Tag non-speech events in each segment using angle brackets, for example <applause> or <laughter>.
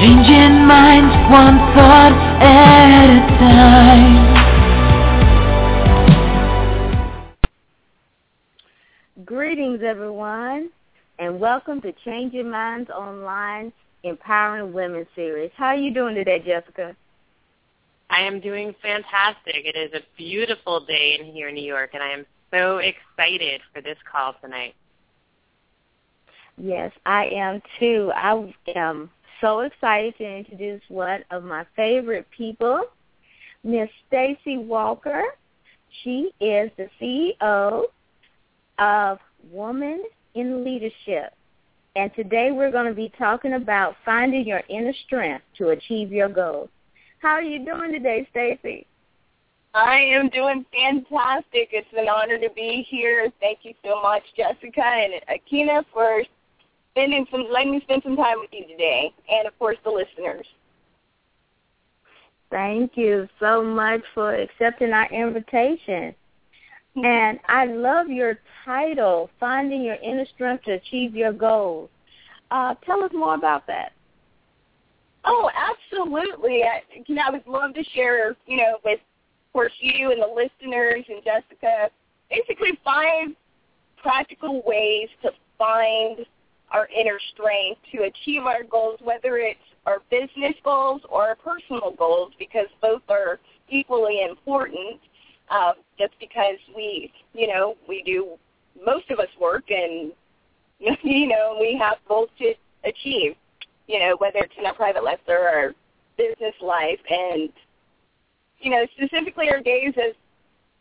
Changing minds one thought at a time. Greetings, everyone, and welcome to Changing Minds Online Empowering Women series. How are you doing today, Jessica? I am doing fantastic. It is a beautiful day in here in New York, and I am so excited for this call tonight. Yes, I am too. I am so excited to introduce one of my favorite people, Miss Stacie Walker. She is the CEO of Woman in Leadership. And today we're going to be talking about finding your inner strength to achieve your goals. How are you doing today, Stacie? I am doing fantastic. It's an honor to be here. Thank you so much, Jessica and Aikyna, for spending some letting me spend some time with you today, and of course the listeners. Thank you so much for accepting our invitation. <laughs> And I love your title, Finding Your Inner Strength to Achieve Your Goals. Uh, tell us more about that. Oh, absolutely. I, you know, I would love to share, you know, with, of course, you and the listeners and Jessica, basically five practical ways to find our inner strength to achieve our goals, whether it's our business goals or our personal goals, because both are equally important. Uh, just because we, you know, we do most of us work and <laughs> you know we have goals to achieve. You know, whether it's in our private life or our business life, and you know, specifically our days as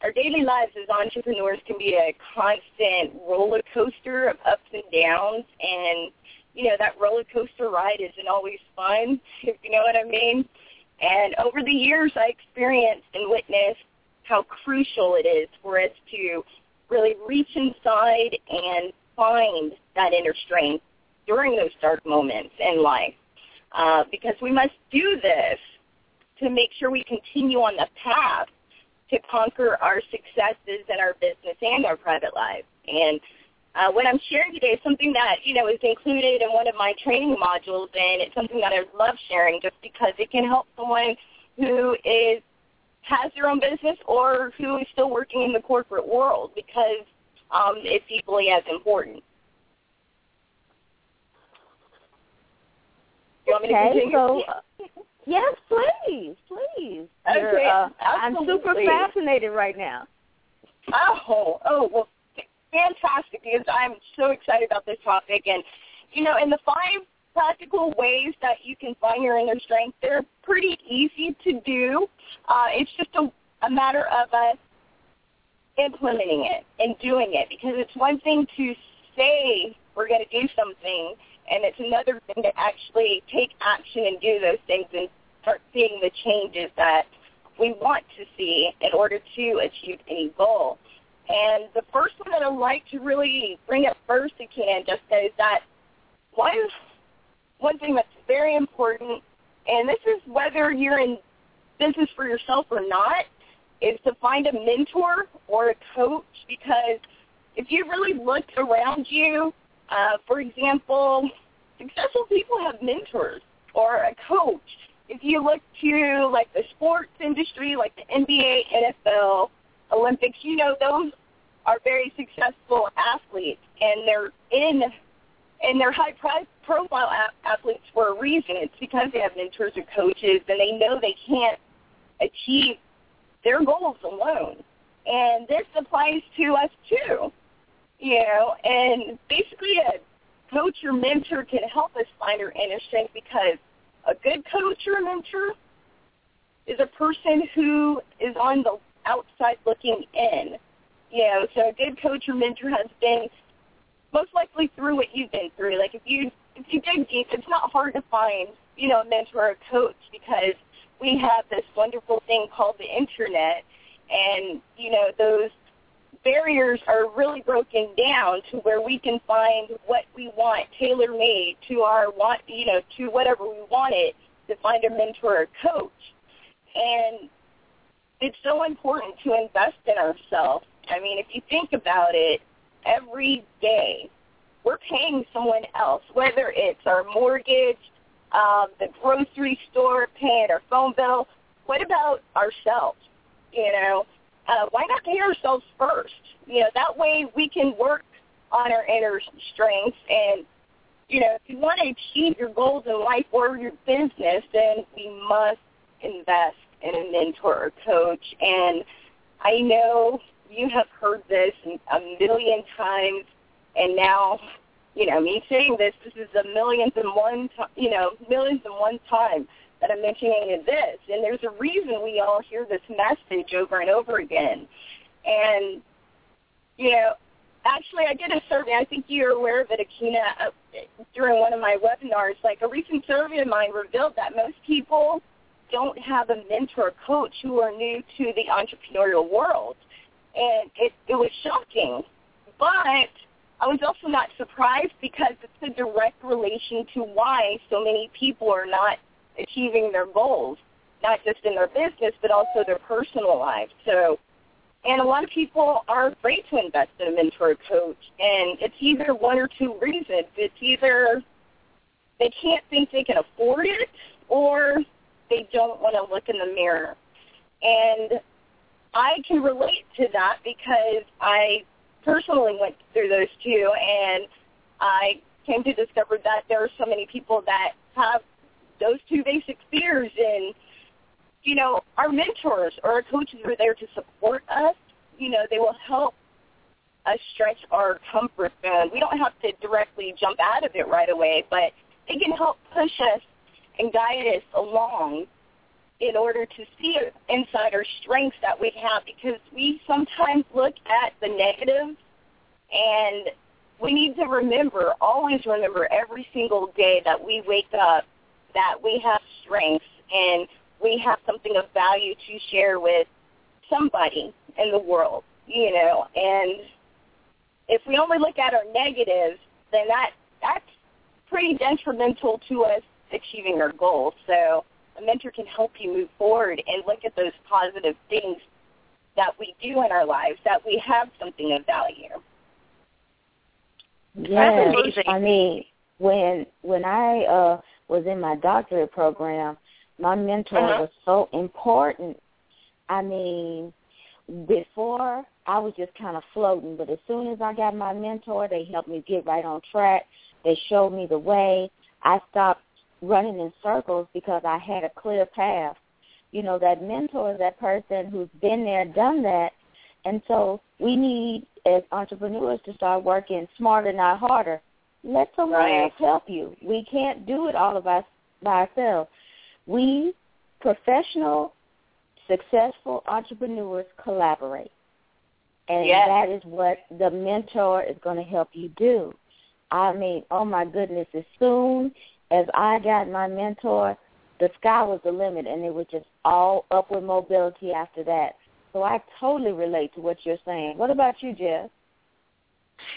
our daily lives as entrepreneurs can be a constant roller coaster of ups and downs and you know that roller coaster ride isn't always fun <laughs> if you know what i mean. And over the years i experienced and witnessed how crucial it is for us to really reach inside and find that inner strength during those dark moments in life. Uh, because we must do this to make sure we continue on the path to conquer our successes in our business and our private lives. And uh, what I'm sharing today is something that you know is included in one of my training modules, and it's something that I love sharing just because it can help someone who is has their own business or who is still working in the corporate world because um, it's equally as important. okay, so Yes, please, please. Okay, uh, I'm super fascinated right now. Oh, oh, well, fantastic because I'm so excited about this topic. And, you know, in the five practical ways that you can find your inner strength, they're pretty easy to do. Uh, it's just a, a matter of us implementing it and doing it because it's one thing to say we're going to do something and it's another thing to actually take action and do those things and start seeing the changes that we want to see in order to achieve any goal. And the first one that I'd like to really bring up first again, just is that one, one thing that's very important, and this is whether you're in business for yourself or not, is to find a mentor or a coach because if you really look around you, uh, for example, successful people have mentors or a coach if you look to like the sports industry, like the NBA, NFL, Olympics, you know those are very successful athletes, and they're in and they're high profile athletes for a reason. It's because they have mentors or coaches, and they know they can't achieve their goals alone. And this applies to us too, you know. And basically, a coach or mentor can help us find our inner strength because a good coach or a mentor is a person who is on the outside looking in. You know, so a good coach or mentor has been most likely through what you've been through. Like if you if you dig deep, it's not hard to find, you know, a mentor or a coach because we have this wonderful thing called the internet and, you know, those barriers are really broken down to where we can find what we want tailor made to our want you know to whatever we want it to find a mentor or coach and it's so important to invest in ourselves i mean if you think about it every day we're paying someone else whether it's our mortgage um, the grocery store, paying our phone bill. What about ourselves? You know, uh, why not pay ourselves first? You know, that way we can work on our inner strengths and you know, if you want to achieve your goals in life or your business, then we must invest in a mentor or coach. And I know you have heard this a million times, and now, you know, me saying this, this is a millions and one, you know, millions and one time that I'm mentioning is this. And there's a reason we all hear this message over and over again. And, you know, actually, I did a survey. I think you're aware of it, Aikyna, uh, during one of my webinars. Like a recent survey of mine revealed that most people don't have a mentor coach who are new to the entrepreneurial world. And it, it was shocking. But I was also not surprised because it's a direct relation to why so many people are not achieving their goals, not just in their business, but also their personal lives. So, and a lot of people are afraid to invest in a mentor coach, and it's either one or two reasons. It's either they can't think they can afford it, or they don't want to look in the mirror. And I can relate to that because I personally went through those two, and I came to discover that there are so many people that have those two basic fears. And you know, our mentors or our coaches are there to support us. You know, they will help us stretch our comfort zone. We don't have to directly jump out of it right away, but they can help push us and guide us along in order to see inside our strengths that we have because we sometimes look at the negative and we need to remember, always remember every single day that we wake up that we have strengths and we have something of value to share with somebody in the world, you know, and if we only look at our negatives, then that that's pretty detrimental to us achieving our goals. So a mentor can help you move forward and look at those positive things that we do in our lives, that we have something of value. Yes, I mean, when when I uh was in my doctorate program, my mentor uh-huh. was so important. I mean, before I was just kind of floating, but as soon as I got my mentor, they helped me get right on track. They showed me the way. I stopped running in circles because I had a clear path. You know, that mentor is that person who's been there, done that. And so we need, as entrepreneurs, to start working smarter, not harder. Let someone right. else help you. We can't do it all of us by ourselves. We, professional, successful entrepreneurs, collaborate. And yes. that is what the mentor is going to help you do. I mean, oh my goodness, as soon as I got my mentor, the sky was the limit, and it was just all upward mobility after that. So I totally relate to what you're saying. What about you, Jess?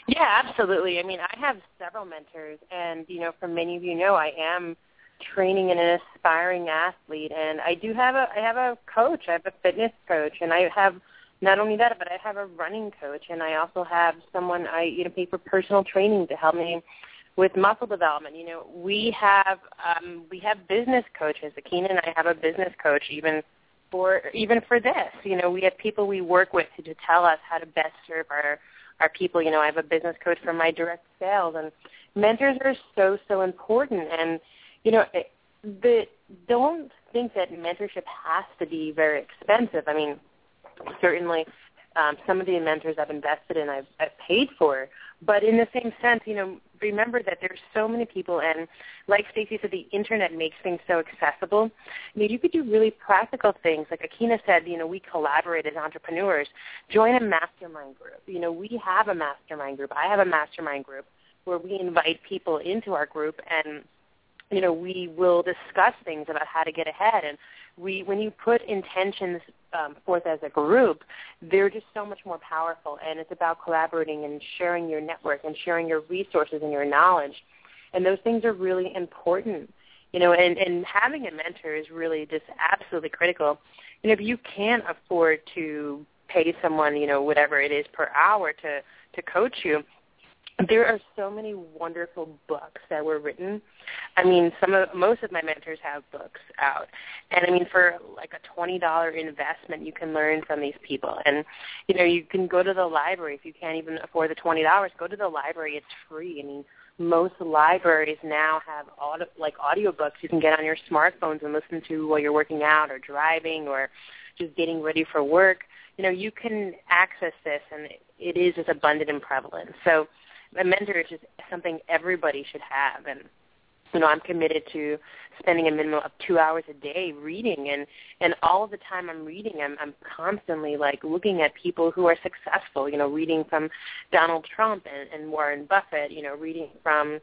Yeah, absolutely. I mean, I have several mentors, and you know, for many of you know, I am training an aspiring athlete, and I do have a I have a coach. I have a fitness coach, and I have not only that, but I have a running coach, and I also have someone I you know pay for personal training to help me with muscle development. You know, we have um, we have business coaches. Aikyna and I have a business coach even for even for this. You know, we have people we work with to, to tell us how to best serve our our people. You know, I have a business coach for my direct sales, and mentors are so so important. And you know, the don't think that mentorship has to be very expensive. I mean, certainly um, some of the mentors I've invested in, I've, I've paid for. But in the same sense, you know, remember that there's so many people, and like Stacie said, the internet makes things so accessible. I mean, you could do really practical things. Like Aikyna said, you know, we collaborate as entrepreneurs. Join a mastermind group. You know, we have a mastermind group. I have a mastermind group where we invite people into our group and you know, we will discuss things about how to get ahead. And we, when you put intentions um, forth as a group, they're just so much more powerful. And it's about collaborating and sharing your network and sharing your resources and your knowledge. And those things are really important. You know, and, and having a mentor is really just absolutely critical. And if you can't afford to pay someone, you know, whatever it is per hour to to coach you, there are so many wonderful books that were written. I mean, some of most of my mentors have books out, and I mean, for like a twenty dollar investment, you can learn from these people. And you know, you can go to the library if you can't even afford the twenty dollars. Go to the library; it's free. I mean, most libraries now have audio, like audiobooks you can get on your smartphones and listen to while you're working out or driving or just getting ready for work. You know, you can access this, and it is as abundant and prevalent. So a mentor is just something everybody should have. And you know i'm committed to spending a minimum of two hours a day reading. And and all the time i'm reading i'm i'm constantly like looking at people who are successful you know reading from donald trump and, and warren buffett you know reading from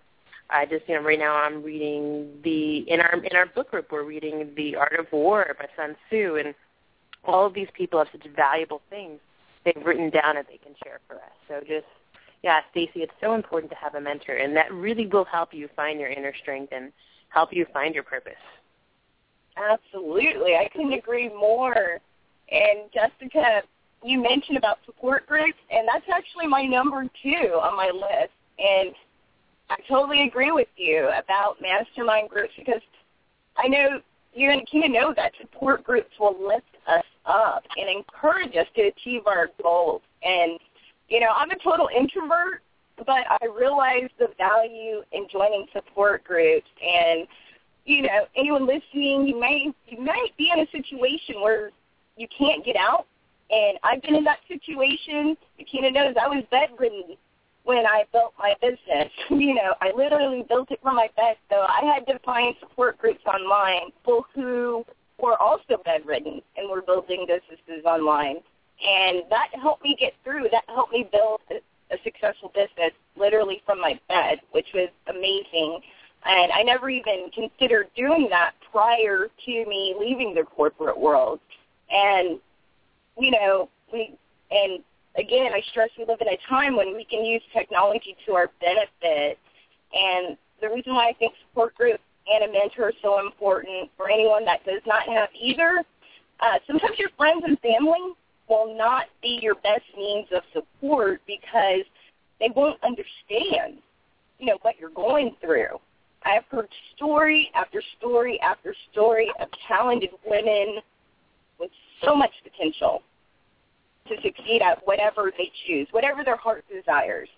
I just you know right now I'm reading the in our in our book group we're reading The Art of War by Sun Tzu. And all of these people have such valuable things they've written down that they can share for us. So just yeah, Stacie, it's so important to have a mentor, and that really will help you find your inner strength and help you find your purpose. Absolutely, I couldn't agree more. And Jessica, you mentioned about support groups, and that's actually my number two on my list. And I totally agree with you about mastermind groups because I know you and Kina know that support groups will lift us up and encourage us to achieve our goals. And you know, I'm a total introvert, but I realize the value in joining support groups and you know, anyone listening, you may you might be in a situation where you can't get out. And I've been in that situation. Aikyna knows I was bedridden when I built my business. <laughs> you know, I literally built it from my bed. So I had to find support groups online, people who were also bedridden and were building businesses online. And that helped me get through. That helped me build a, a successful business literally from my bed, which was amazing. And I never even considered doing that prior to me leaving the corporate world. And, you know, we, and again, I stress we live in a time when we can use technology to our benefit. And the reason why I think support groups and a mentor is so important for anyone that does not have either, uh, sometimes your friends and family will not be your best means of support because they won't understand, you know, what you're going through. I've heard story after story after story of talented women with so much potential to succeed at whatever they choose, whatever their heart desires.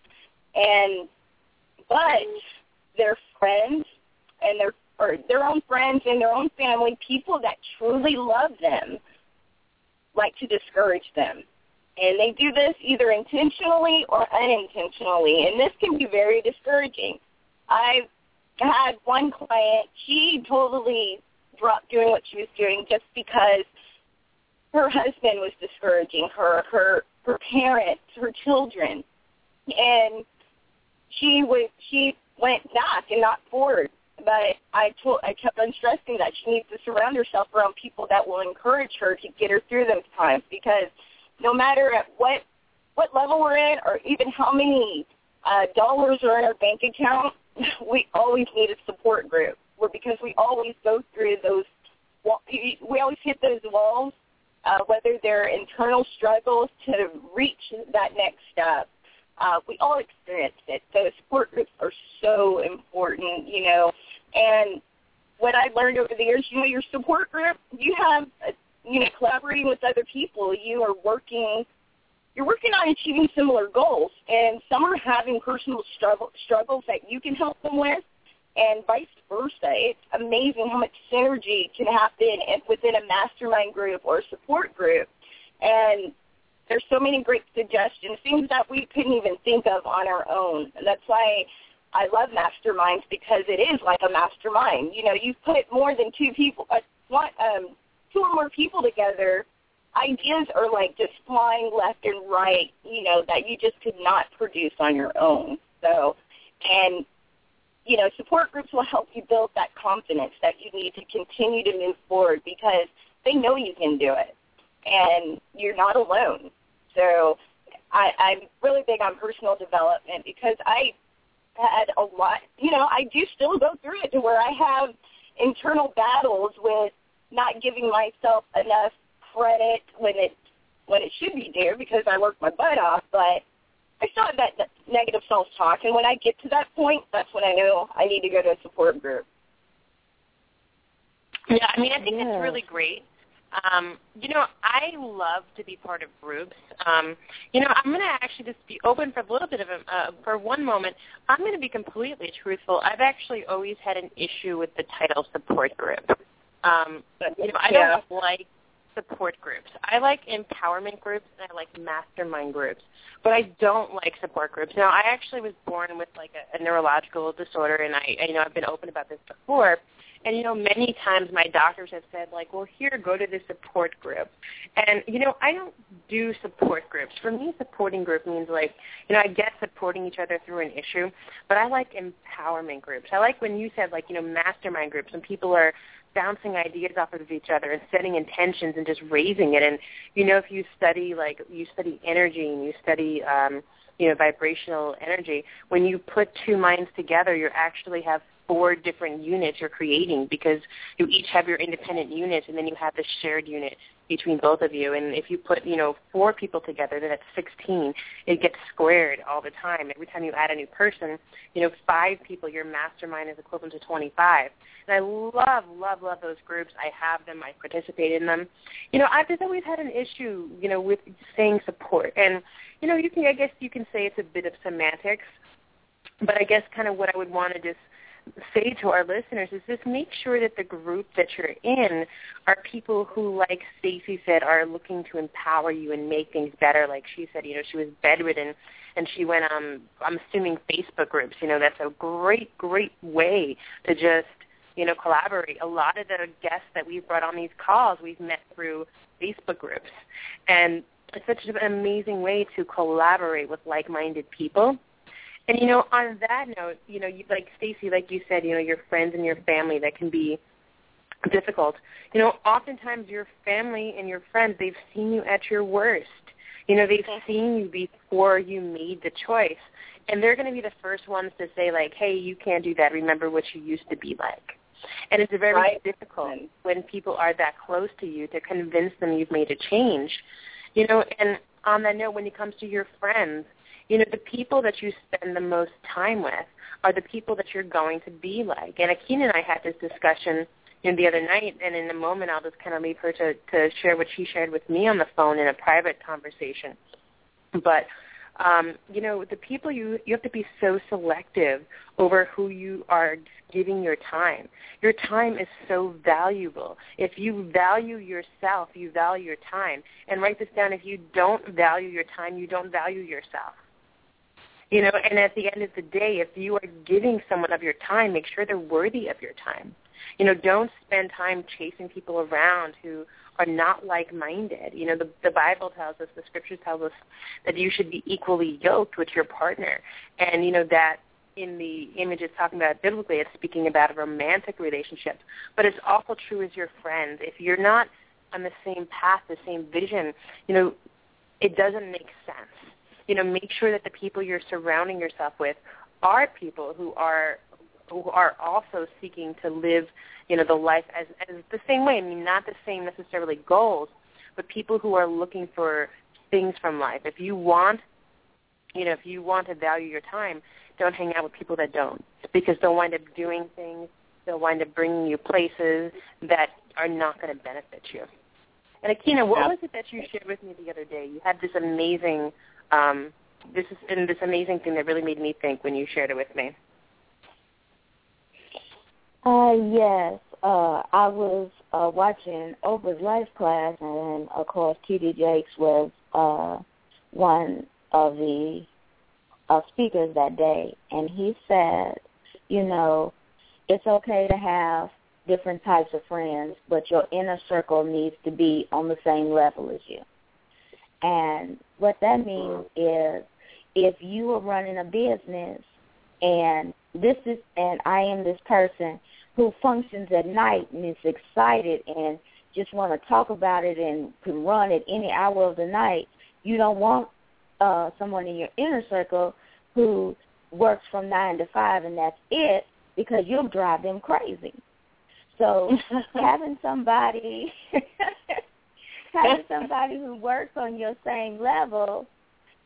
And but their friends and their or their own friends and their own family, people that truly love them, like to discourage them. And they do this either intentionally or unintentionally, and this can be very discouraging. I've had one client, she totally dropped doing what she was doing just because her husband was discouraging her, her her parents, her children. And she was she went back and not forward but I told I kept on stressing that she needs to surround herself around people that will encourage her to get her through those times because no matter at what what level we're in or even how many uh, dollars are in our bank account, <laughs> we always need a support group. We're, because we always go through those we always hit those walls, uh, whether they're internal struggles to reach that next step uh, we all experienced it. So support groups are so important, you know. And what I've learned over the years, you know, your support group, you have, you know, collaborating with other people. You are working, you're working on achieving similar goals, and some are having personal struggle, struggles that you can help them with, and vice versa. It's amazing how much synergy can happen within a mastermind group or a support group. And there's so many great suggestions, things that we couldn't even think of on our own. And that's why I love masterminds because it is like a mastermind. You know, you put more than two people, uh, one, um, two or more people together, ideas are like just flying left and right. You know, that you just could not produce on your own. So, and you know, support groups will help you build that confidence that you need to continue to move forward because they know you can do it and you're not alone. So I, I'm really big on personal development because I had a lot, you know, I do still go through it to where I have internal battles with not giving myself enough credit when it when it should be there because I work my butt off, but I still have that, that negative self-talk, and when I get to that point, that's when I know I need to go to a support group. Yeah, I mean, I think Yeah. it's really great. Um, you know, I love to be part of groups. Um, you know, I'm going to actually just be open for a little bit of a, uh, for one moment. I'm going to be completely truthful. I've actually always had an issue with the title support group. Um, you know, I yeah. don't like support groups. I like empowerment groups and I like mastermind groups, but I don't like support groups. Now, I actually was born with like a, a neurological disorder, and I, I, you know, I've been open about this before. And you know, many times my doctors have said like, "Well, here, go to this support group." And you know, I don't do support groups. For me, supporting group means like, you know, I get supporting each other through an issue, but I like empowerment groups. I like when you said like, you know, mastermind groups when people are bouncing ideas off of each other and setting intentions and just raising it. And you know, if you study like you study energy and you study um, you know vibrational energy, when you put two minds together, you actually have four different units you're creating because you each have your independent units and then you have the shared unit between both of you. And if you put, you know, four people together, then that's 16. It gets squared all the time. Every time you add a new person, you know, five people, your mastermind is equivalent to 25. And I love, love, love those groups. I have them. I participate in them. You know, I've just always had an issue, you know, with saying support. And, you know, you can, I guess you can say it's a bit of semantics. But I guess kind of what I would want to just say to our listeners is just make sure that the group that you're in are people who, like Stacie said, are looking to empower you and make things better. Like she said, you know, she was bedridden and she went um I'm assuming Facebook groups. You know, that's a great, great way to just, you know, collaborate. A lot of the guests that we've brought on these calls we've met through Facebook groups. And it's such an amazing way to collaborate with like minded people. And you know, on that note, you know, you, like Stacie, like you said, you know, your friends and your family that can be difficult. You know, oftentimes your family and your friends they've seen you at your worst. You know, they've mm-hmm. seen you before you made the choice, and they're going to be the first ones to say like, "Hey, you can't do that. Remember what you used to be like." And it's very Right. difficult when people are that close to you to convince them you've made a change. You know, and on that note, when it comes to your friends, you know, the people that you spend the most time with are the people that you're going to be like. And Aikyna and I had this discussion you know, the other night, and in a moment I'll just kind of leave her to, to share what she shared with me on the phone in a private conversation. But um, you know, the people you you have to be so selective over who you are giving your time. Your time is so valuable. If you value yourself, you value your time. And write this down. If you don't value your time, you don't value yourself. You know, and at the end of the day, if you are giving someone of your time, make sure they're worthy of your time. You know, don't spend time chasing people around who are not like-minded. You know, the, the Bible tells us, the Scriptures tells us that you should be equally yoked with your partner, and you know that in the image it's talking about biblically, it's speaking about a romantic relationship, but it's also true as your friends. If you're not on the same path, the same vision, you know, it doesn't make sense. You know, make sure that the people you're surrounding yourself with are people who are who are also seeking to live, you know, the life as, as the same way. I mean, not the same necessarily goals, but people who are looking for things from life. If you want, you know, if you want to value your time, don't hang out with people that don't, because they'll wind up doing things. They'll wind up bringing you places that are not going to benefit you. And Aikyna, what was it that you shared with me the other day? You had this amazing, um, this has been this amazing thing that really made me think when you shared it with me. Uh, yes. Uh, I was uh, watching Oprah's Life class, and of course, T.D. Jakes was uh, one of the uh, speakers that day, and he said, you know, it's okay to have different types of friends, but your inner circle needs to be on the same level as you. And what that means is if you are running a business and this is and I am this person who functions at night and is excited and just want to talk about it and can run at any hour of the night, you don't want uh someone in your inner circle who works from nine to five and that's it because you'll drive them crazy. So <laughs> having somebody <laughs> having <laughs> somebody who works on your same level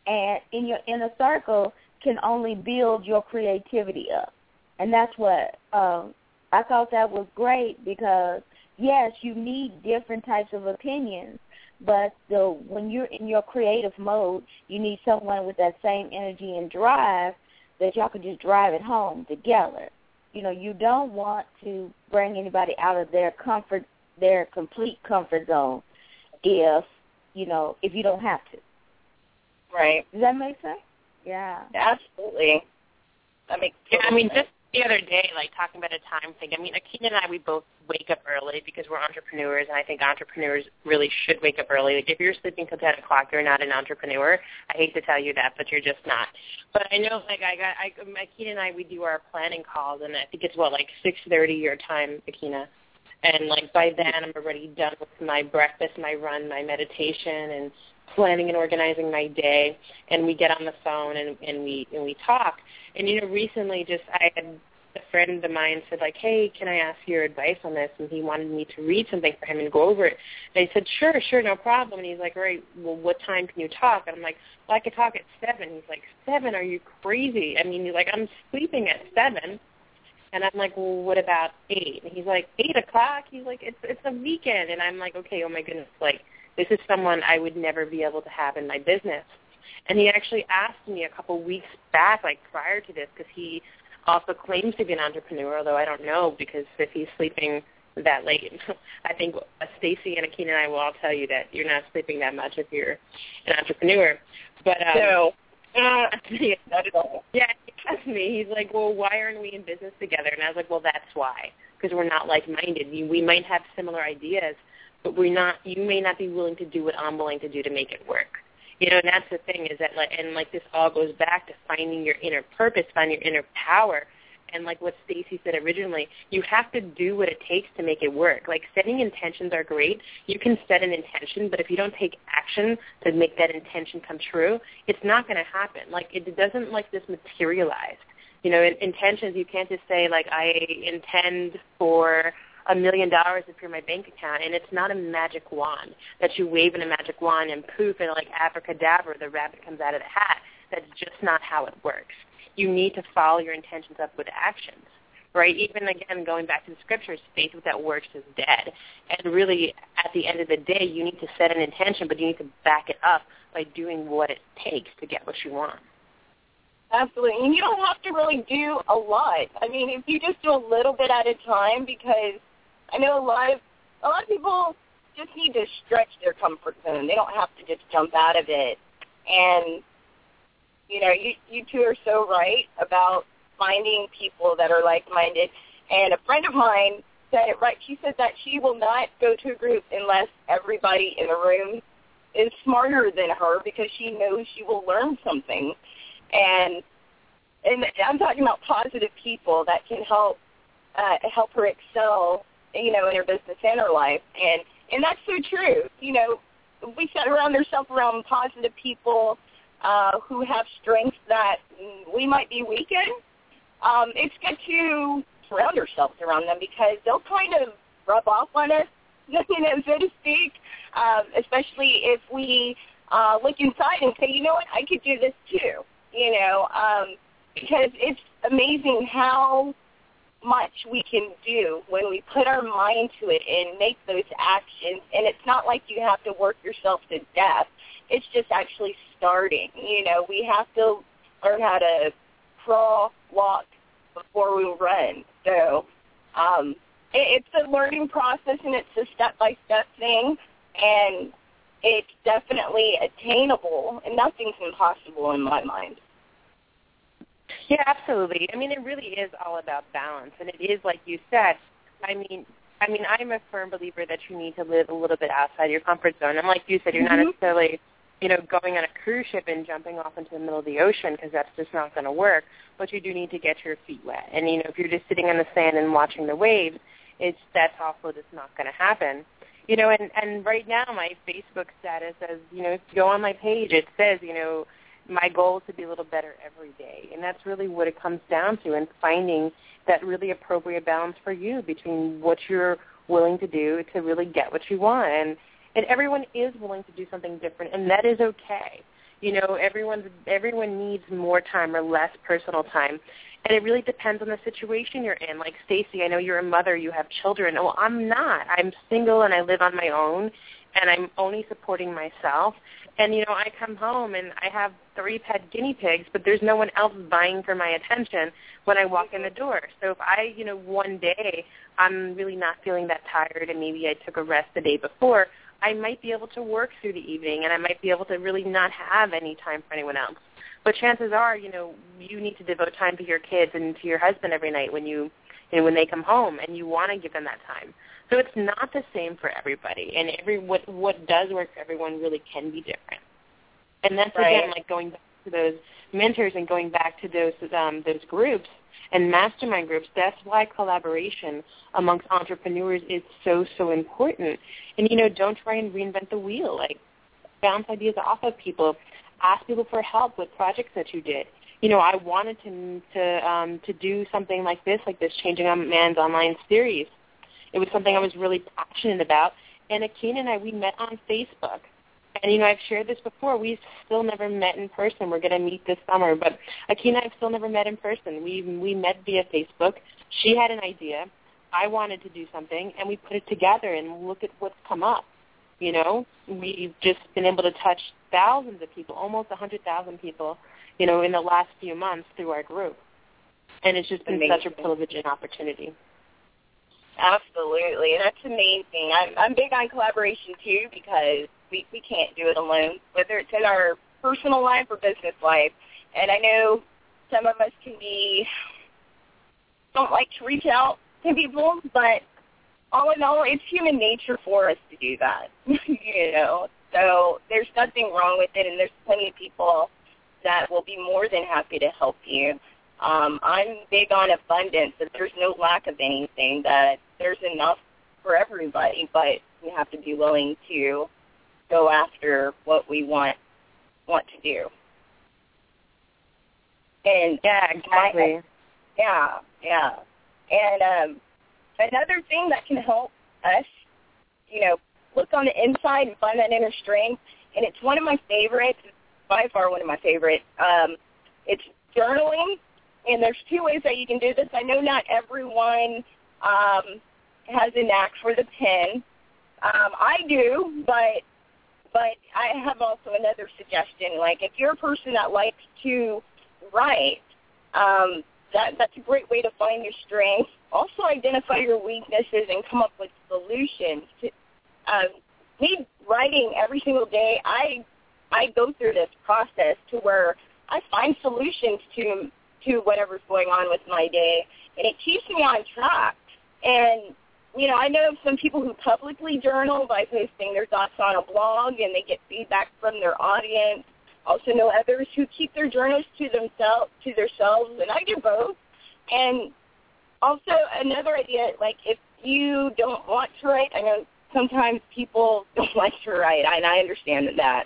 and in your inner circle can only build your creativity up. And that's what um, I thought that was great because yes, you need different types of opinions, but the when you're in your creative mode, you need someone with that same energy and drive that y'all can just drive it home together. You know, you don't want to bring anybody out of their comfort, their complete comfort zone, if you know if you don't have to. Right. Does that make sense? Yeah. Absolutely. That makes. Yeah, I mean, just the other day, like talking about a time thing. I mean, Aikyna and I, we both wake up early because we're entrepreneurs, and I think entrepreneurs really should wake up early. Like if you're sleeping till ten o'clock, you're not an entrepreneur. I hate to tell you that, but you're just not. But I know, like I got, I, Aikyna and I, we do our planning calls, and I think it's what like six thirty your time, Aikyna. And like by then, I'm already done with my breakfast, my run, my meditation, and planning and organizing my day and we get on the phone and, and we and we talk. And you know, recently just I had a friend of mine said like, Hey, can I ask your advice on this? And he wanted me to read something for him and go over it. And I said, Sure, sure, no problem. And he's like, All right, well what time can you talk? And I'm like, Well I could talk at seven. He's like, Seven, are you crazy? I mean he's like, I'm sleeping at seven and I'm like, well, what about eight? And he's like, eight o'clock. He's like, it's it's a weekend, and I'm like, okay, oh my goodness, like this is someone I would never be able to have in my business. And he actually asked me a couple weeks back, like prior to this, because he also claims to be an entrepreneur, although I don't know because if he's sleeping that late, <laughs> I think Stacie and Aikyna and I will all tell you that you're not sleeping that much if you're an entrepreneur. But um, no. Uh, yeah, not at all. Yeah, he asked me. He's like, "Well, why aren't we in business together?" And I was like, "Well, that's why, because we're not like-minded. We might have similar ideas, but we're not. You may not be willing to do what I'm willing to do to make it work. You know, and that's the thing is that, like, and like this all goes back to finding your inner purpose, finding your inner power, and like what Stacie said originally, you have to do what it takes to make it work. Like setting intentions are great. You can set an intention, but if you don't take action to make that intention come true, it's not going to happen. Like it doesn't like this materialize. You know, in, intentions you can't just say like I intend for a million dollars to appear in my bank account and it's not a magic wand that you wave in a magic wand and poof and like abracadabra the rabbit comes out of the hat. That's just not how it works you need to follow your intentions up with actions right? Even again, going back to the scriptures, faith without works is dead. And really, at the end of the day, you need to set an intention, but you need to back it up by doing what it takes to get what you want. Absolutely, and you don't have to really do a lot. I mean, if you just do a little bit at a time, because I know a lot of a lot of people just need to stretch their comfort zone. They don't have to just jump out of it. And you know, you you two are so right about finding people that are like-minded. And a friend of mine said it right. She said that she will not go to a group unless everybody in the room is smarter than her because she knows she will learn something. And and I'm talking about positive people that can help uh, help her excel, you know, in her business and her life. And and that's so true. You know, we sit around ourselves around positive people uh, who have strengths that we might be weak in, um, it's good to surround ourselves around them because they'll kind of rub off on us, <laughs> you know, so to speak, um, especially if we uh, look inside and say, you know what, I could do this too, you know, um, because it's amazing how much we can do when we put our mind to it and make those actions. And it's not like you have to work yourself to death. It's just actually starting. You know, we have to learn how to crawl, walk before we run. So um, it, it's a learning process and it's a step-by-step thing. And it's definitely attainable and nothing's impossible in my mind. Yeah, absolutely. I mean, it really is all about balance, and it is like you said. I mean, I mean, I'm a firm believer that you need to live a little bit outside your comfort zone. And like you said, you're mm-hmm. not necessarily, you know, going on a cruise ship and jumping off into the middle of the ocean because that's just not going to work. But you do need to get your feet wet. And you know, if you're just sitting on the sand and watching the waves, it's that's also just not going to happen. You know, and and right now my Facebook status says, you know, if you go on my page, it says, you know, my goal is to be a little better every day. And that's really what it comes down to and finding that really appropriate balance for you between what you're willing to do to really get what you want. And and everyone is willing to do something different and that is okay. You know, everyone's everyone needs more time or less personal time. And it really depends on the situation you're in. Like Stacie, I know you're a mother, you have children. Well, I'm not. I'm single and I live on my own and I'm only supporting myself. And you know, I come home and I have three pet guinea pigs, but there's no one else vying for my attention when I walk in the door. So if I, you know, one day I'm really not feeling that tired and maybe I took a rest the day before, I might be able to work through the evening and I might be able to really not have any time for anyone else. But chances are, you know, you need to devote time to your kids and to your husband every night when you, you know, when they come home and you want to give them that time. So it's not the same for everybody, and every what what does work for everyone really can be different. And that's Right. again like going back to those mentors and going back to those um, those groups and mastermind groups. That's why collaboration amongst entrepreneurs is so so important. And you know, don't try and reinvent the wheel. Like bounce ideas off of people. Ask people for help with projects that you did. You know, I wanted to to um, to do something like this, like this Changing Minds online series. It was something I was really passionate about. And Aikyna and I, we met on Facebook. And, you know, I've shared this before. We've still never met in person. We're going to meet this summer. But Aikyna and I have still never met in person. We, we met via Facebook. She had an idea. I wanted to do something. And we put it together and look at what's come up. You know, we've just been able to touch thousands of people, almost a 100,000 people, you know, in the last few months through our group. And it's just been such a privilege and opportunity. Absolutely, and that's amazing. I'm I'm big on collaboration too because we we can't do it alone, whether it's in our personal life or business life. And I know some of us can be don't like to reach out to people, but all in all, it's human nature for us to do that. <laughs> you know, so there's nothing wrong with it, and there's plenty of people that will be more than happy to help you. Um, I'm big on abundance, that there's no lack of anything, that there's enough for everybody, but we have to be willing to go after what we want want to do. And Yeah, exactly. yeah, yeah. And um, another thing that can help us, you know, look on the inside and find that inner strength, and it's one of my favorites, by far one of my favorite. Um, it's journaling, and there's two ways that you can do this. I know not everyone um, has a knack for the pen. Um, I do, but but I have also another suggestion. Like if you're a person that likes to write, um, that that's a great way to find your strengths. Also identify your weaknesses and come up with solutions. To, um, me writing every single day, I I go through this process to where I find solutions to to whatever's going on with my day, and it keeps me on track. And you know, I know of some people who publicly journal by posting their thoughts on a blog, and they get feedback from their audience. Also know others who keep their journals to themselves, to themselves, and I do both. And also another idea, like if you don't want to write, I know sometimes people <laughs> don't like to write, and I understand that,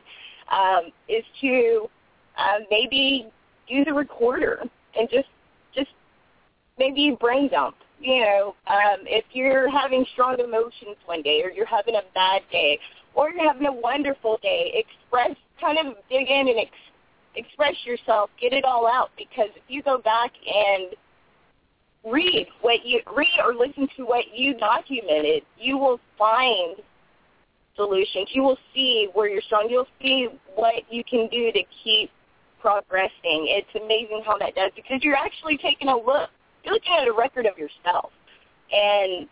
um, is to uh, maybe use a recorder and just just maybe brain dump. You know, um, if you're having strong emotions one day, or you're having a bad day, or you're having a wonderful day, express, kind of dig in and ex- express yourself, get it all out. Because if you go back and read what you read or listen to what you documented, you will find solutions. You will see where you're strong. You'll see what you can do to keep progressing. It's amazing how that does because you're actually taking a look. You're looking at a record of yourself, and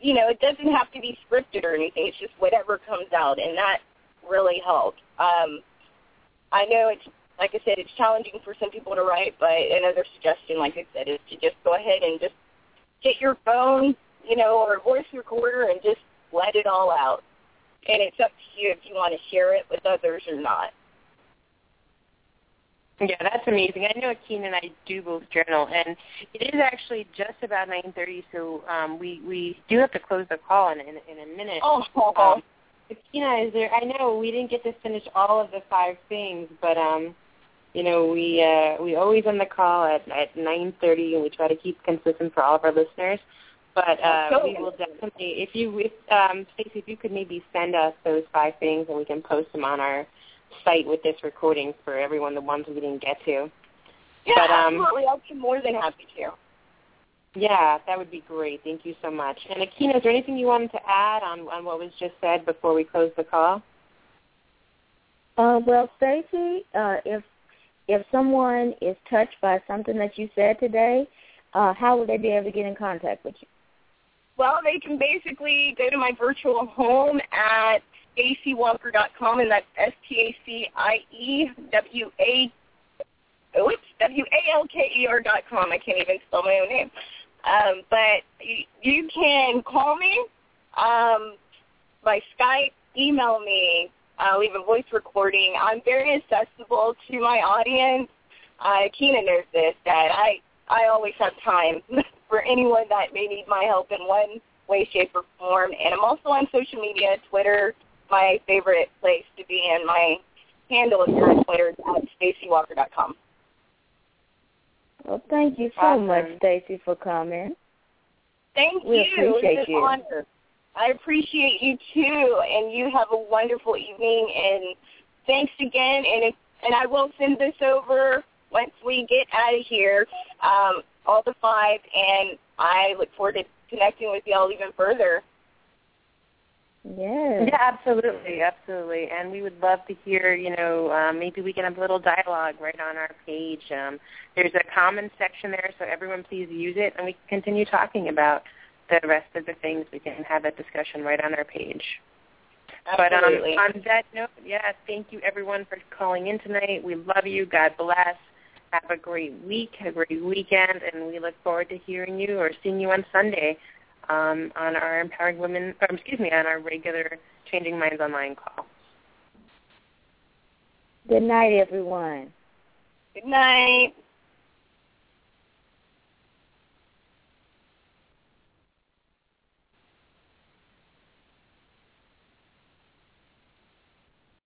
you know it doesn't have to be scripted or anything. It's just whatever comes out, and that really helps. Um, I know it's like I said, it's challenging for some people to write, but another suggestion, like I said, is to just go ahead and just get your phone, you know, or voice recorder and just let it all out. And it's up to you if you want to share it with others or not. Yeah, that's amazing. I know Aikyna and I do both journal, and it is actually just about 9:30, so um, we we do have to close the call in in, in a minute. Oh, Um, Aikyna, is there? I know we didn't get to finish all of the five things, but um, you know, we uh, we always end the call at at 9:30, and we try to keep consistent for all of our listeners. But uh, we will definitely, if you, if um, Stacie, if you could maybe send us those five things, and we can post them on our site with this recording for everyone, the ones we didn't get to. Yeah, But, um, absolutely. I'll be more than happy to. Yeah, that would be great. Thank you so much. And Aikyna, is there anything you wanted to add on, on what was just said before we close the call? Uh, well, Stacie, uh, if if someone is touched by something that you said today, uh, how would they be able to get in contact with you? Well, they can basically go to my virtual home at staciewalker.com, and that's S T A C I E W A oh, it's W A L K E R dot com. I can't even spell my own name. Um, but you, you can call me um, by Skype, email me, uh, leave a voice recording. I'm very accessible to my audience. Uh, Keena knows this, that I, I always have time <laughs> for anyone that may need my help in one way, shape, or form. And I'm also on social media, Twitter, my favorite place to be in. My handle is on Twitter at staciewalker.com. Well, thank you so Awesome. much, Stacie, for coming. Thank We you. appreciate an you. honor. I appreciate you too, and you have a wonderful evening. And thanks again. And if, and I will send this over once we get out of here, um, all the five. And I look forward to connecting with y'all even further. Yes. Yeah, absolutely, absolutely. And we would love to hear, you know, um, maybe we can have a little dialogue right on our page. Um, there's a comment section there, so everyone please use it, and we can continue talking about the rest of the things. We can have that discussion right on our page. Absolutely. But um, on that note, yeah, thank you everyone for calling in tonight. We love you. God bless. Have a great week, have a great weekend, and we look forward to hearing you or seeing you on Sunday um, on our Empowering Women, or excuse me, on our regular Changing Minds Online call. Good night, everyone. Good night.